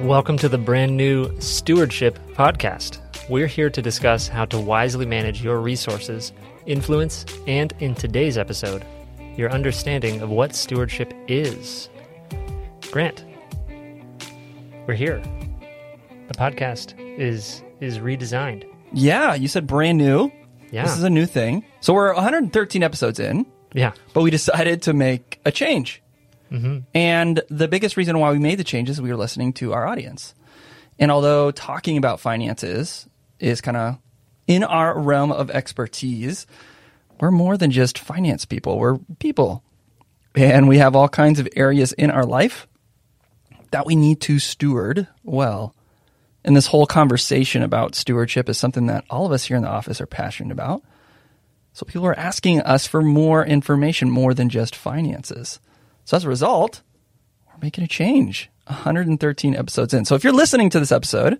Welcome to the brand new Stewardship Podcast. We're here to discuss how to wisely manage your resources, influence, and in today's episode, your understanding of what stewardship is. Grant, we're here. The podcast is is redesigned. Yeah, you said brand new. Yeah. This is a new thing. So we're 113 episodes in, Yeah. but we decided to make a change. Mm-hmm. And the biggest reason why we made the change is we were listening to our audience. And although talking about finances is kind of in our realm of expertise, we're more than just finance people. We're people. And we have all kinds of areas in our life that we need to steward well. And this whole conversation about stewardship is something that all of us here in the office are passionate about. So people are asking us for more information, more than just finances. So as a result, we're making a change. 113 episodes in. So if you're listening to this episode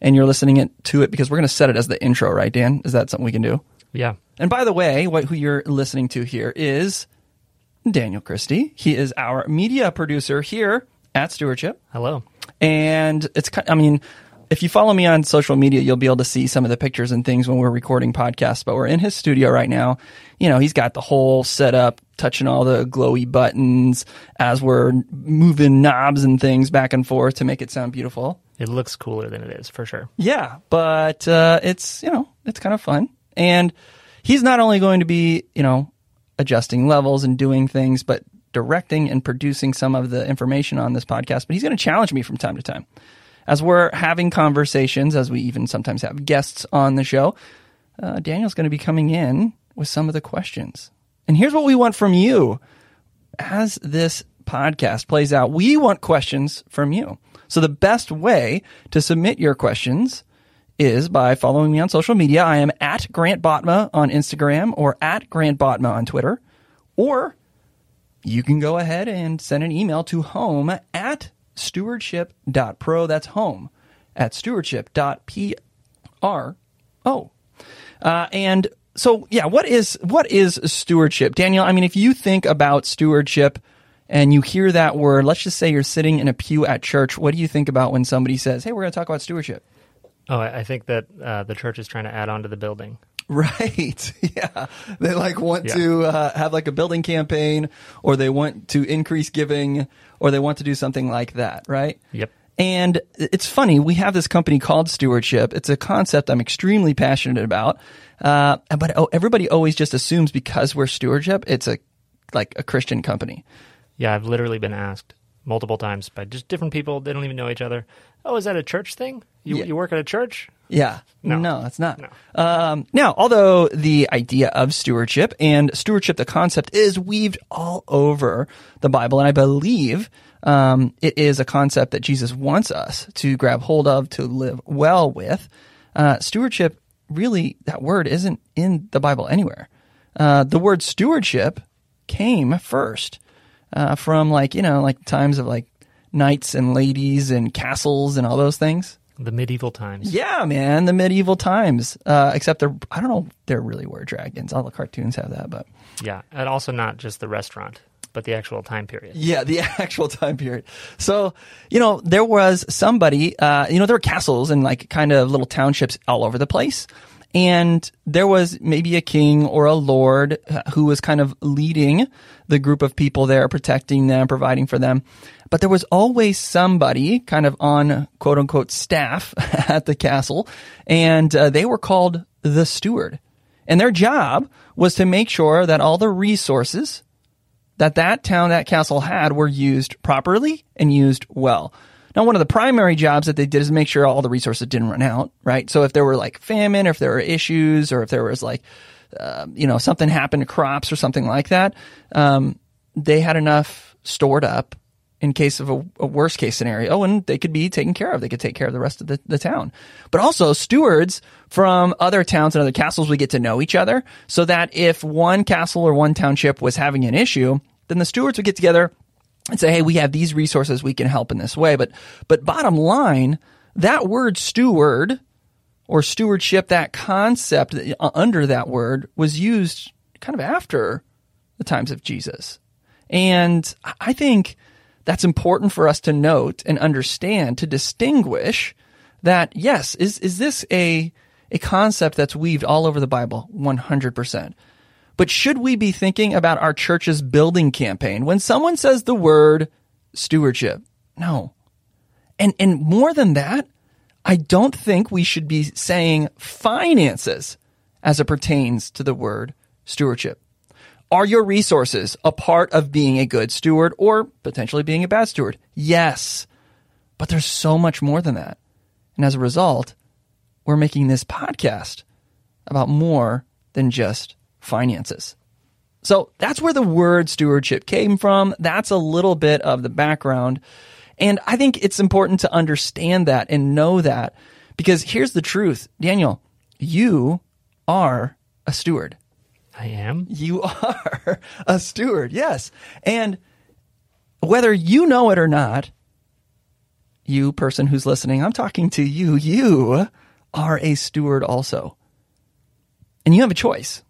and you're listening it, to it because we're going to set it as the intro, right, Dan? Is that something we can do? Yeah. And by the way, what who you're listening to here is Daniel Christie. He is our media producer here at Stewardship. Hello. And it's kind I mean, if you follow me on social media, you'll be able to see some of the pictures and things when we're recording podcasts. But we're in his studio right now. You know, he's got the whole setup, touching all the glowy buttons as we're moving knobs and things back and forth to make it sound beautiful. It looks cooler than it is, for sure. Yeah, but uh, it's you know it's kind of fun, and he's not only going to be you know adjusting levels and doing things, but directing and producing some of the information on this podcast. But he's going to challenge me from time to time as we're having conversations, as we even sometimes have guests on the show. Uh, Daniel's going to be coming in with some of the questions, and here's what we want from you as this podcast plays out, we want questions from you. So the best way to submit your questions is by following me on social media. I am at Grant Botma on Instagram or at Grant Botma on Twitter. Or you can go ahead and send an email to home at stewardship.pro. That's home at stewardship.pro. Uh, and so, yeah, what is what is stewardship, Daniel? I mean, if you think about stewardship and you hear that word, let's just say you're sitting in a pew at church. What do you think about when somebody says, "Hey, we're going to talk about stewardship"? Oh, I think that uh, the church is trying to add on to the building. Right. Yeah. They like want Yeah. to uh, have like a building campaign, or they want to increase giving, or they want to do something like that. Right. Yep. And it's funny, we have this company called Stewardship. It's a concept I'm extremely passionate about. Uh, but oh, everybody always just assumes because we're Stewardship, it's a like a Christian company. Yeah, I've literally been asked multiple times by just different people. They don't even know each other. Oh, is that a church thing? You, Yeah. you work at a church? Yeah. No. it's not. No. Um, now, although the idea of stewardship and stewardship, the concept is weaved all over the Bible, and I believe um, it is a concept that Jesus wants us to grab hold of, to live well with. Uh, stewardship, really, that word isn't in the Bible anywhere. Uh, the word stewardship came first uh, from like you know like times of like knights and ladies and castles and all those things. The medieval times. Yeah, man, the medieval times. Uh, except they're, I don't know, there really were dragons. All the cartoons have that, but Yeah, and also not just the restaurant, but the actual time period. yeah, the actual time period. So, you know, there was somebody, uh, you know, there were castles and like kind of little townships all over the place. And there was maybe a king or a lord uh, who was kind of leading the group of people there, protecting them, providing for them. But there was always somebody kind of on quote unquote staff at the castle, and uh, they were called the steward. And their job was to make sure that all the resources that that town, that castle had were used properly and used well. Now, one of the primary jobs that they did is make sure all the resources didn't run out, right? So if there were like famine, or if there were issues, or if there was like, uh, you know, something happened to crops or something like that, um, they had enough stored up in case of a, a worst case scenario and they could be taken care of. They could take care of the rest of the, the town. But also stewards from other towns and other castles would get to know each other so that if one castle or one township was having an issue, then the stewards would get together and say, Hey, we have these resources. We can help in this way. But, but bottom line, that word steward or stewardship, that concept uh, under that word was used kind of after the times of Jesus. And I think that's important for us to note and understand to distinguish that yes, is is this a a concept that's weaved all over the Bible 100%. But should we be thinking about our church's building campaign when someone says the word stewardship? No. And and more than that, I don't think we should be saying finances as it pertains to the word stewardship. Are your resources a part of being a good steward or potentially being a bad steward? Yes. But there's so much more than that. And as a result, we're making this podcast about more than just finances. So that's where the word stewardship came from. That's a little bit of the background. And I think it's important to understand that and know that because here's the truth Daniel, you are a steward. I am. You are a steward, yes. And whether you know it or not, you person who's listening, I'm talking to you, you are a steward also. And you have a choice.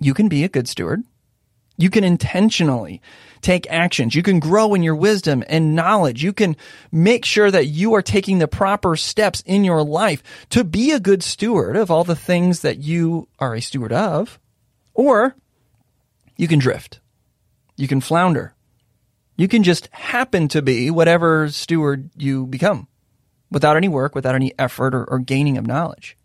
You can be a good steward. You can intentionally take actions. You can grow in your wisdom and knowledge. You can make sure that you are taking the proper steps in your life to be a good steward of all the things that you are a steward of. Or you can drift. You can flounder. You can just happen to be whatever steward you become without any work, without any effort or, or gaining of knowledge.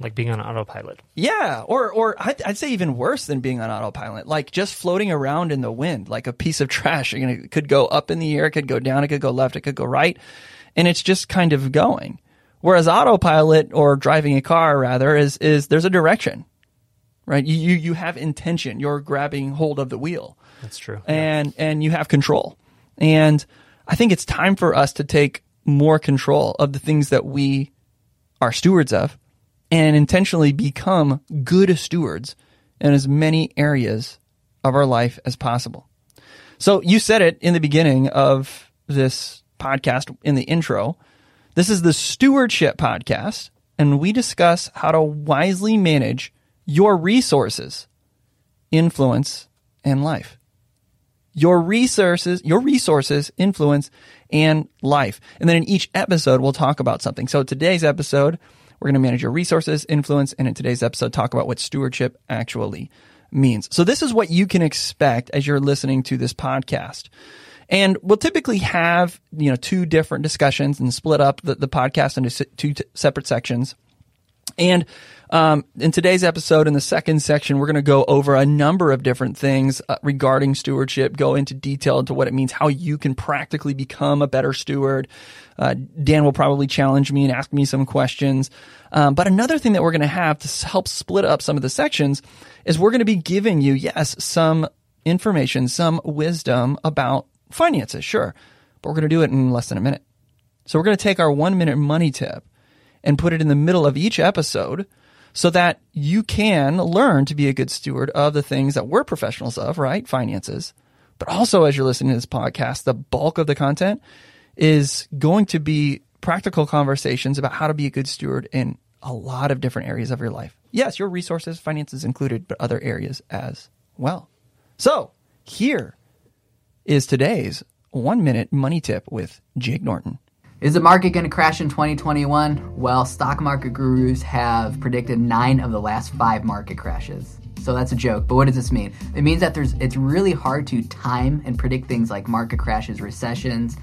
Like being on autopilot. Yeah, or or I'd, I'd, say even worse than being on autopilot, like just floating around in the wind, like a piece of trash. You know, it could go up in the air, it could go down, it could go left, it could go right, and it's just kind of going. Whereas autopilot or driving a car, rather, is is there's a direction, right? You you, you have intention. You're grabbing hold of the wheel. That's true. And yeah. and you have control. And I think it's time for us to take more control of the things that we are stewards of and intentionally become good stewards in as many areas of our life as possible. So you said it in the beginning of this podcast in the intro. This is the stewardship podcast and we discuss how to wisely manage your resources, influence, and life your resources, your resources, influence, and life. And then in each episode, we'll talk about something. So today's episode, we're going to manage your resources, influence, and in today's episode, talk about what stewardship actually means. So this is what you can expect as you're listening to this podcast. And we'll typically have, you know, two different discussions and split up the, the podcast into two t- separate sections. And um, in today's episode, in the second section, we're going to go over a number of different things uh, regarding stewardship, go into detail into what it means, how you can practically become a better steward. Uh, Dan will probably challenge me and ask me some questions. Um, but another thing that we're going to have to help split up some of the sections is we're going to be giving you, yes, some information, some wisdom about finances, sure, but we're going to do it in less than a minute. So we're going to take our one minute money tip and put it in the middle of each episode so that you can learn to be a good steward of the things that we're professionals of, right? Finances. But also, as you're listening to this podcast, the bulk of the content is going to be practical conversations about how to be a good steward in a lot of different areas of your life. Yes, your resources, finances included, but other areas as well. So, here is today's one minute money tip with Jake Norton. Is the market going to crash in 2021? Well, stock market gurus have predicted nine of the last five market crashes. So that's a joke. But what does this mean? It means that there's it's really hard to time and predict things like market crashes, recessions.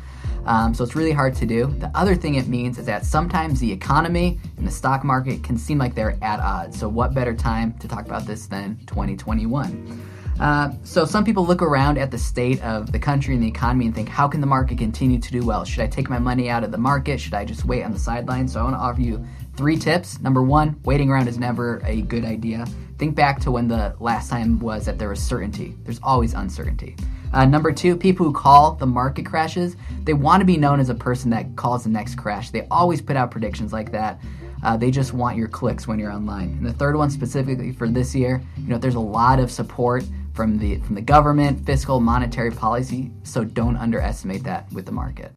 Um, so it's really hard to do. The other thing it means is that sometimes the economy and the stock market can seem like they're at odds. So what better time to talk about this than 2021? Uh, so some people look around at the state of the country and the economy and think, how can the market continue to do well? Should I take my money out of the market? Should I just wait on the sidelines? So I want to offer you three tips. Number one, waiting around is never a good idea. Think back to when the last time was that there was certainty. There's always uncertainty. Uh, number two, people who call the market crashes, they want to be known as a person that calls the next crash. They always put out predictions like that. Uh, they just want your clicks when you're online. And the third one, specifically for this year, you know, there's a lot of support from the from the government, fiscal, monetary policy. So don't underestimate that with the market.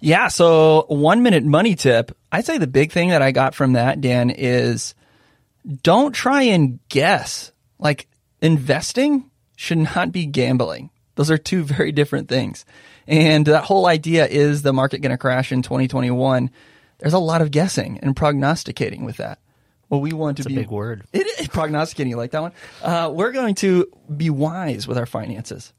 Yeah. So one minute money tip. I'd say the big thing that I got from that, Dan, is don't try and guess. Like investing should not be gambling. Those are two very different things. And that whole idea is the market going to crash in 2021. There's a lot of guessing and prognosticating with that. Well, we want to It's a be big word. It is prognosticating. You like that one? Uh, we're going to be wise with our finances.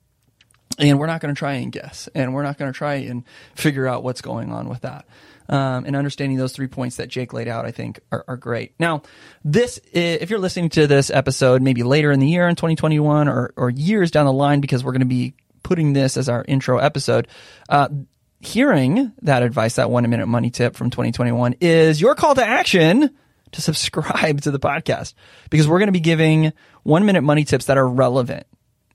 And we're not going to try and guess. And we're not going to try and figure out what's going on with that. Um, and understanding those three points that Jake laid out, I think, are, are great. Now, this, if you're listening to this episode maybe later in the year in 2021 or, or years down the line, because we're going to be putting this as our intro episode, uh, hearing that advice, that one minute money tip from 2021 is your call to action to subscribe to the podcast because we're going to be giving one minute money tips that are relevant.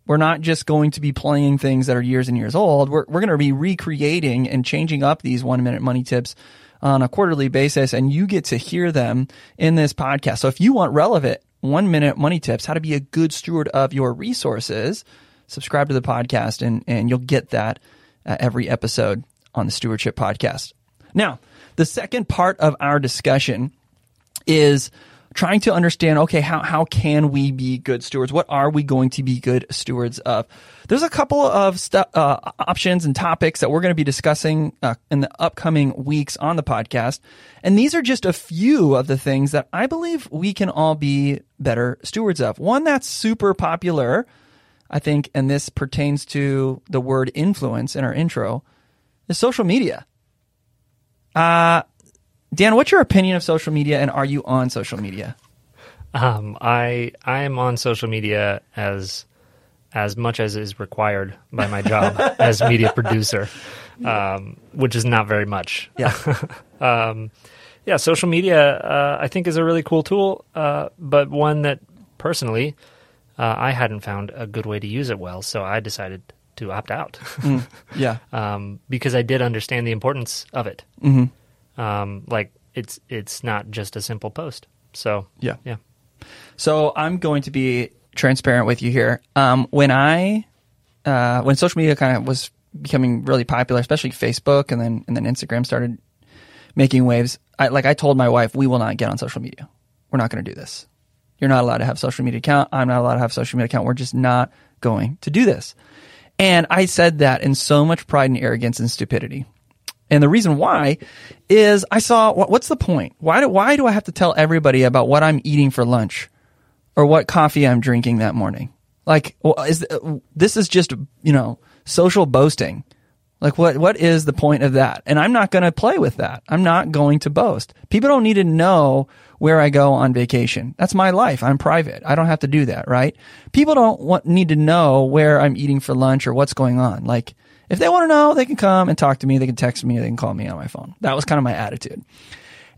We're not just going to be playing things that are years and years old. We're, we're going to be recreating and changing up these one minute money tips on a quarterly basis and you get to hear them in this podcast. So if you want relevant one minute money tips, how to be a good steward of your resources, subscribe to the podcast and, and you'll get that uh, every episode on the Stewardship Podcast. Now, the second part of our discussion is trying to understand okay how, how can we be good stewards? What are we going to be good stewards of? There's a couple of uh, options and topics that we're going to be discussing uh, in the upcoming weeks on the podcast. And these are just a few of the things that i believe we can all be better stewards of. One that's super popular i think and this pertains to the word influence in our intro is social media. Uh, Dan, what's your opinion of social media, and are you on social media? Um, I I am on social media as as much as is required by my job as media producer, um, which is not very much. Yeah, um, yeah, social media uh, I think is a really cool tool, uh, but one that personally uh, I hadn't found a good way to use it well, so I decided to opt out yeah, um, because I did understand the importance of it. Mhm. Um, like it's it's not just a simple post. So yeah. yeah. So I'm going to be transparent with you here. Um, when I, uh, when social media kind of was becoming really popular, especially Facebook, and then and then Instagram started making waves. I like I told my wife, we will not get on social media. We're not going to do this. You're not allowed to have social media account. I'm not allowed to have a social media account. We're just not going to do this. And I said that in so much pride and arrogance and stupidity. And the reason why is I saw what, what's the point? Why do, why do I have to tell everybody about what I'm eating for lunch or what coffee I'm drinking that morning? Like, is uh, this is just you know social boasting? Like, what what is the point of that? And I'm not going to play with that. I'm not going to boast. People don't need to know where I go on vacation. That's my life. I'm private. I don't have to do that, right? People don't want, need to know where I'm eating for lunch or what's going on. Like, if they want to know, they can come and talk to me. They can text me. They can call me on my phone. That was kind of my attitude.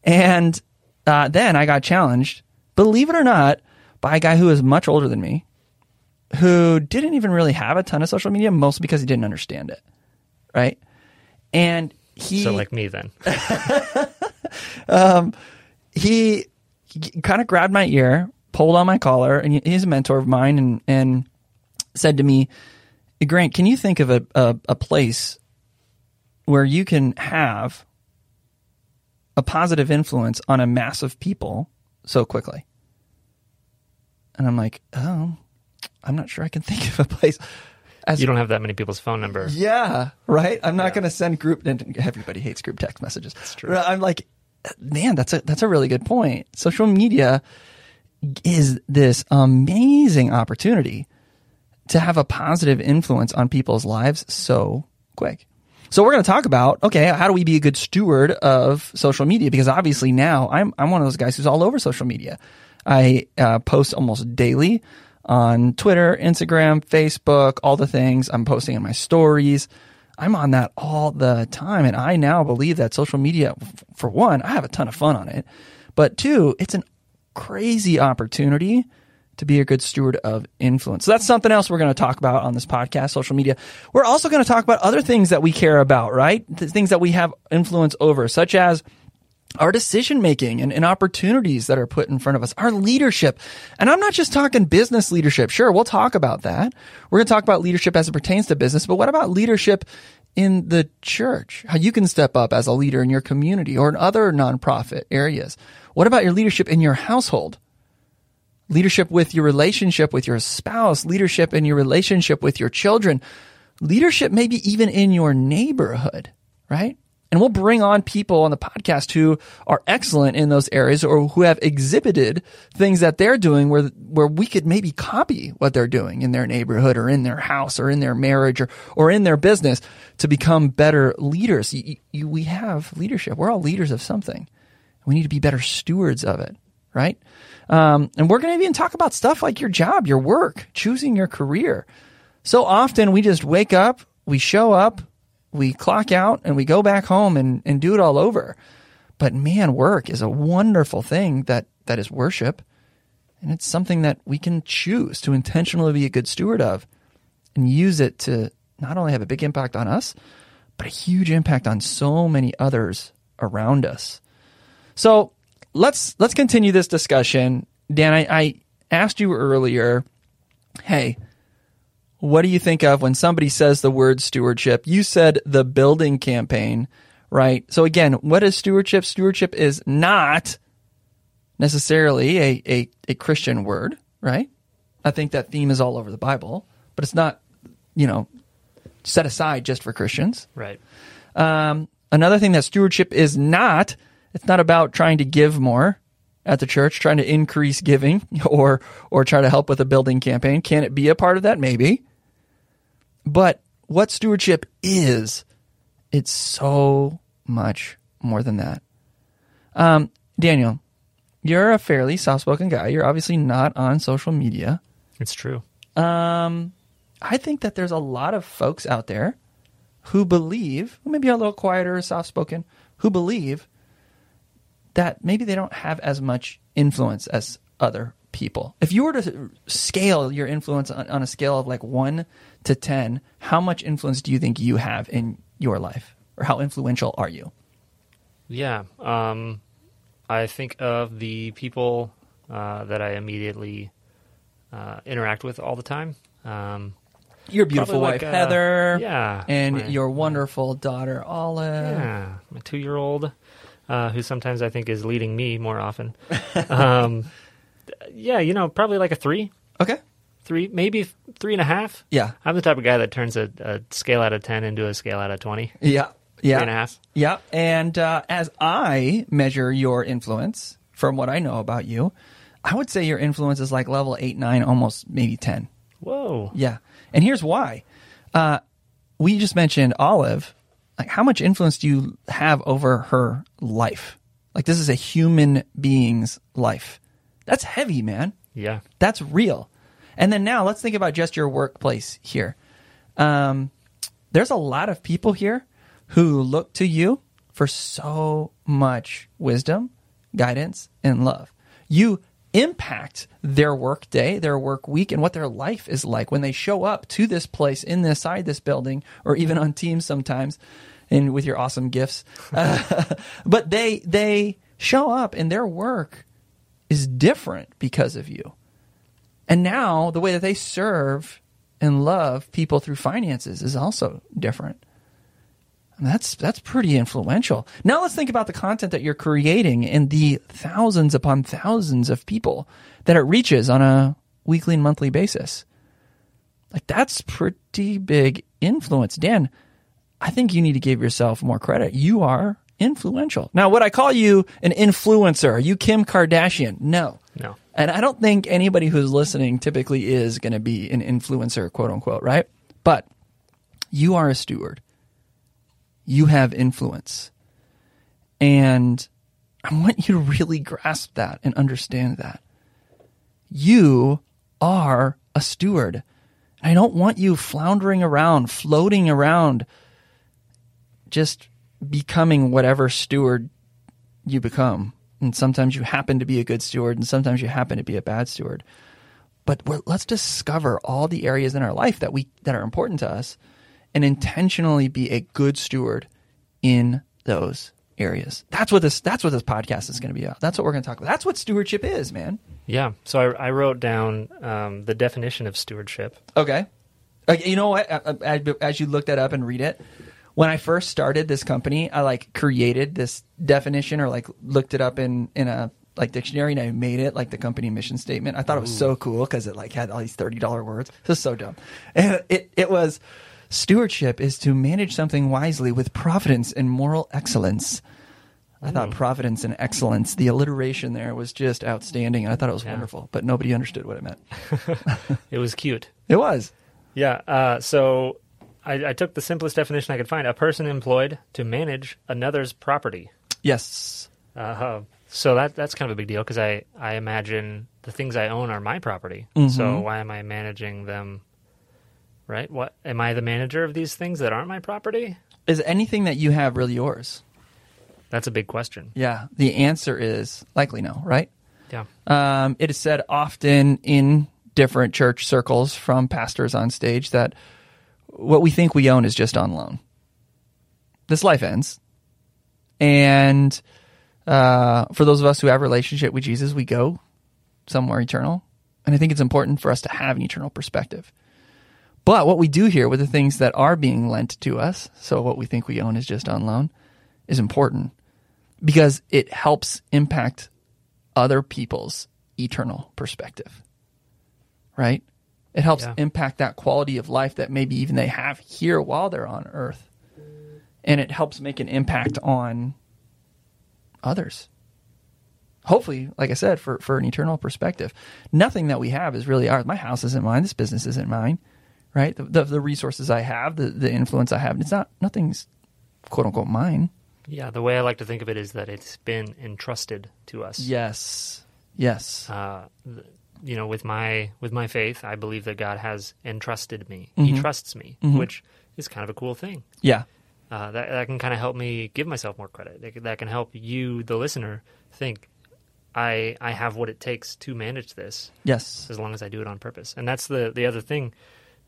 And uh, then I got challenged, believe it or not, by a guy who is much older than me, who didn't even really have a ton of social media, mostly because he didn't understand it. Right. And he So like me then. he, he kind of grabbed my ear, pulled on my collar, and he's a mentor of mine, and and said to me, "Grant, can you think of a a, a place where you can have a positive influence on a mass of people so quickly?" And I'm like, "Oh, I'm not sure I can think of a place." As You don't have that many people's phone number. yeah, right. I'm not going to send group. And everybody hates group text messages. That's true. I'm like, man, that's a that's a really good point. Social media is this amazing opportunity to have a positive influence on people's lives so quick. So we're going to talk about okay, how do we be a good steward of social media? Because obviously now I'm I'm one of those guys who's all over social media. I uh, post almost daily on Twitter, Instagram, Facebook, all the things. I'm posting in my stories. I'm on that all the time. And I now believe that social media, for one, I have a ton of fun on it. But two, it's an crazy opportunity to be a good steward of influence. So that's something else we're going to talk about on this podcast, social media. We're also going to talk about other things that we care about, right? The things that we have influence over, such as our decision making and, and opportunities that are put in front of us, our leadership. And I'm not just talking business leadership. Sure, we'll talk about that. We're going to talk about leadership as it pertains to business, but what about leadership in the church? How you can step up as a leader in your community or in other nonprofit areas. What about your leadership in your household? Leadership with your relationship with your spouse, leadership in your relationship with your children, leadership maybe even in your neighborhood, right? And we'll bring on people on the podcast who are excellent in those areas or who have exhibited things that they're doing where, where we could maybe copy what they're doing in their neighborhood or in their house or in their marriage or, or in their business to become better leaders. You, you, we have leadership. We're all leaders of something. We need to be better stewards of it, right? Um, and we're going to even talk about stuff like your job, your work, choosing your career. So often we just wake up, we show up, we clock out and we go back home and, and do it all over. But man, work is a wonderful thing that, that is worship. And it's something that we can choose to intentionally be a good steward of and use it to not only have a big impact on us, but a huge impact on so many others around us. So let's let's continue this discussion. Dan, I, I asked you earlier, hey, what do you think of when somebody says the word stewardship? You said the building campaign, right? So again, what is stewardship? Stewardship is not necessarily a, a, a Christian word, right? I think that theme is all over the Bible, but it's not, you know, set aside just for Christians. Right. Um, another thing that stewardship is not, it's not about trying to give more at the church, trying to increase giving or or try to help with a building campaign. Can it be a part of that? Maybe. But what stewardship is, it's so much more than that. Um, Daniel, you're a fairly soft spoken guy. You're obviously not on social media. It's true. Um, I think that there's a lot of folks out there who believe, who maybe are a little quieter, or soft spoken, who believe that maybe they don't have as much influence as other people. If you were to scale your influence on, on, a scale of like one to 10, how much influence do you think you have in your life? Or how influential are you? Yeah. Um, I think of the people uh, that I immediately uh, interact with all the time. Um, your beautiful wife, like, uh, Heather. Yeah. And my, your wonderful daughter, Olive. Yeah. My two year old, uh, who sometimes I think is leading me more often. um, yeah, you know, probably like a three. Okay. Three, maybe three and a half. Yeah. I'm the type of guy that turns a, a scale out of 10 into a scale out of 20. Yeah. Yeah. Three and a half. Yeah. And uh, as I measure your influence from what I know about you, I would say your influence is like level eight, nine, almost maybe 10. Whoa. Yeah. And here's why. Uh, we just mentioned Olive. Like, how much influence do you have over her life? Like, this is a human being's life. That's heavy, man. Yeah. That's real. And then now let's think about just your workplace here. Um, there's a lot of people here who look to you for so much wisdom, guidance, and love. You impact their work day, their work week, and what their life is like when they show up to this place in this side this building, or even on teams sometimes, and with your awesome gifts. Uh, but they they show up and their work is different because of you. And now the way that they serve and love people through finances is also different. And that's that's pretty influential. Now let's think about the content that you're creating and the thousands upon thousands of people that it reaches on a weekly and monthly basis. Like that's pretty big influence. Dan, I think you need to give yourself more credit. You are influential. Now, would I call you an influencer? Are you Kim Kardashian? No. No. And I don't think anybody who's listening typically is going to be an influencer, quote unquote, right? But you are a steward. You have influence. And I want you to really grasp that and understand that. You are a steward. And I don't want you floundering around, floating around, just becoming whatever steward you become. And sometimes you happen to be a good steward, and sometimes you happen to be a bad steward. But let's discover all the areas in our life that we that are important to us, and intentionally be a good steward in those areas. That's what this that's what this podcast is going to be about. That's what we're going to talk about. That's what stewardship is, man. Yeah. So I, I wrote down um, the definition of stewardship. Okay. You know what? As you look that up and read it, when I first started this company, I like created this definition or like looked it up in in a like dictionary and I made it like the company mission statement. I thought it was so cool because it like had all these thirty dollar words. It was so dumb, and it it was stewardship is to manage something wisely with providence and moral excellence. I thought providence and excellence, the alliteration there was just outstanding. I thought it was Yeah. wonderful, but nobody understood what it meant. It was cute. It was. Yeah. Uh, so I, I took the simplest definition I could find: a person employed to manage another's property. Yes. Uh, so that that's kind of a big deal because I I imagine the things I own are my property. Mm-hmm. So why am I managing them? Right? What am I the manager of these things that aren't my property? Is anything that you have really yours? That's a big question. Yeah. The answer is likely no, right? Yeah. Um, it is said often in different church circles from pastors on stage that what we think we own is just on loan. This life ends. And uh, for those of us who have a relationship with Jesus, we go somewhere eternal. And I think it's important for us to have an eternal perspective. But what we do here with the things that are being lent to us, so what we think we own is just on loan, is important because it helps impact other people's eternal perspective. Right? It helps Yeah. impact that quality of life that maybe even they have here while they're on earth. And it helps make an impact on others. Hopefully, like I said, for, for an eternal perspective. Nothing that we have is really ours. My house isn't mine. This business isn't mine. Right? The, the, the resources I have, the, the influence I have, it's not, nothing's quote unquote mine. Yeah. The way I like to think of it is that it's been entrusted to us. Yes. Yes. uh, you know, with my with my faith, I believe that God has entrusted me. Mm-hmm. He trusts me, which is kind of a cool thing. Yeah. Uh, that that can kind of help me give myself more credit. That, that can help you, the listener, think I I have what it takes to manage this Yes. as long as I do it on purpose. And that's the the other thing.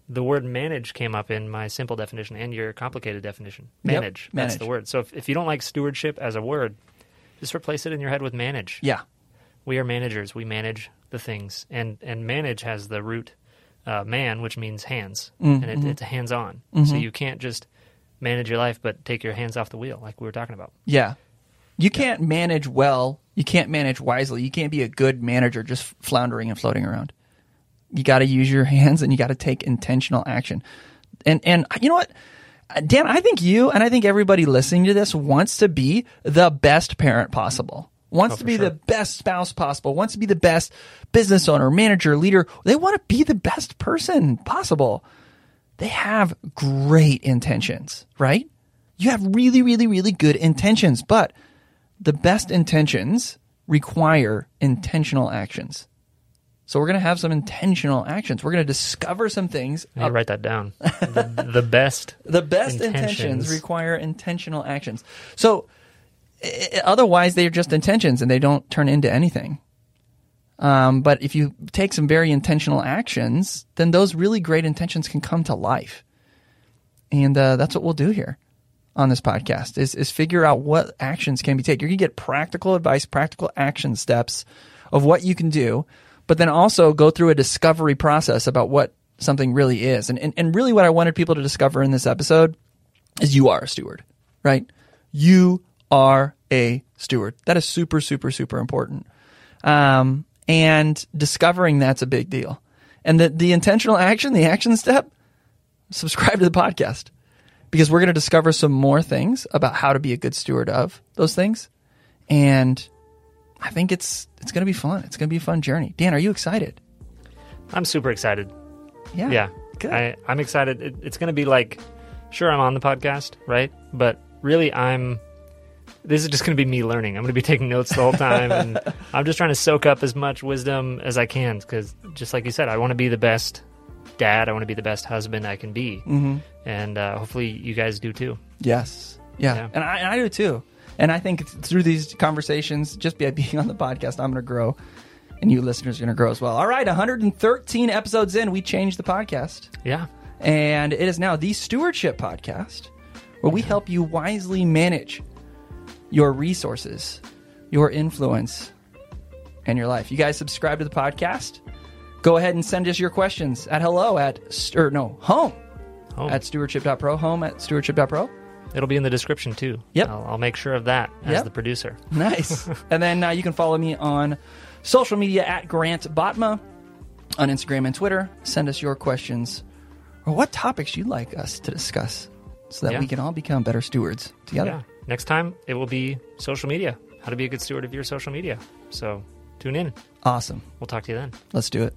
The word manage came up in my simple definition and your complicated definition. Yep, Manage. That's the word. So if, if you don't like stewardship as a word, just replace it in your head with manage Yeah. we are managers. We manage the things, and and manage has the root uh, man, which means hands, Mm, and it, mm-hmm. it's hands on. So you can't just manage your life, but take your hands off the wheel, like we were talking about. Yeah. You can't manage well. You can't manage wisely. You can't be a good manager just floundering and floating around. You got to use your hands and you got to take intentional action. And and you know what? Dan, I think you and I think everybody listening to this wants to be the best parent possible. Wants Oh, to be sure. the best spouse possible. Wants to be the best business owner, manager, leader. They want to be the best person possible. They have great intentions, right? You have really, really, really good intentions, but the best intentions require intentional actions. So we're going to have some intentional actions. We're going to discover some things. I write that down. the, the best. The best intentions. Intentions. require intentional actions. So otherwise, they're just intentions and they don't turn into anything. Um, but if you take some very intentional actions, then those really great intentions can come to life. And uh, that's what we'll do here on this podcast is, is figure out what actions can be taken. You're going to get practical advice, practical action steps of what you can do, but then also go through a discovery process about what something really is. And, and, and really what I wanted people to discover in this episode is you are a steward, right? You are a steward. That is super, super, super important. Um, and discovering that's a big deal. And the, the intentional action, the action step, subscribe to the podcast because we're going to discover some more things about how to be a good steward of those things. And I think it's it's going to be fun. It's going to be a fun journey. Dan, are you excited? I'm super excited. Yeah. Yeah, Good. I, I'm excited. It, it's going to be like, sure, I'm on the podcast, right? But really, I'm. This is just going to be me learning. I'm going to be taking notes the whole time, and I'm just trying to soak up as much wisdom as I can. Because, just like you said, I want to be the best dad. I want to be the best husband I can be, mm-hmm. and uh, hopefully, you guys do too. Yes. Yeah. Yeah. And I, and I do too. And I think through these conversations, just by being on the podcast, I'm going to grow. And you listeners are going to grow as well. All right. 113 episodes in, we changed the podcast. Yeah, And it is now the Stewardship Podcast, where we help you wisely manage your resources, your influence, and your life. You guys subscribe to the podcast. Go ahead and send us your questions at hello at, or no, home Home. at stewardship.pro, home at stewardship.pro. It'll be in the description too. Yep. I'll, I'll make sure of that as Yep. the producer. Nice. and then uh, you can follow me on social media at Grant Botma on Instagram and Twitter. Send us your questions or what topics you'd like us to discuss so that Yeah. we can all become better stewards together. Yeah. Next time it will be social media. How to be a good steward of your social media. So tune in. Awesome. We'll talk to you then. Let's do it.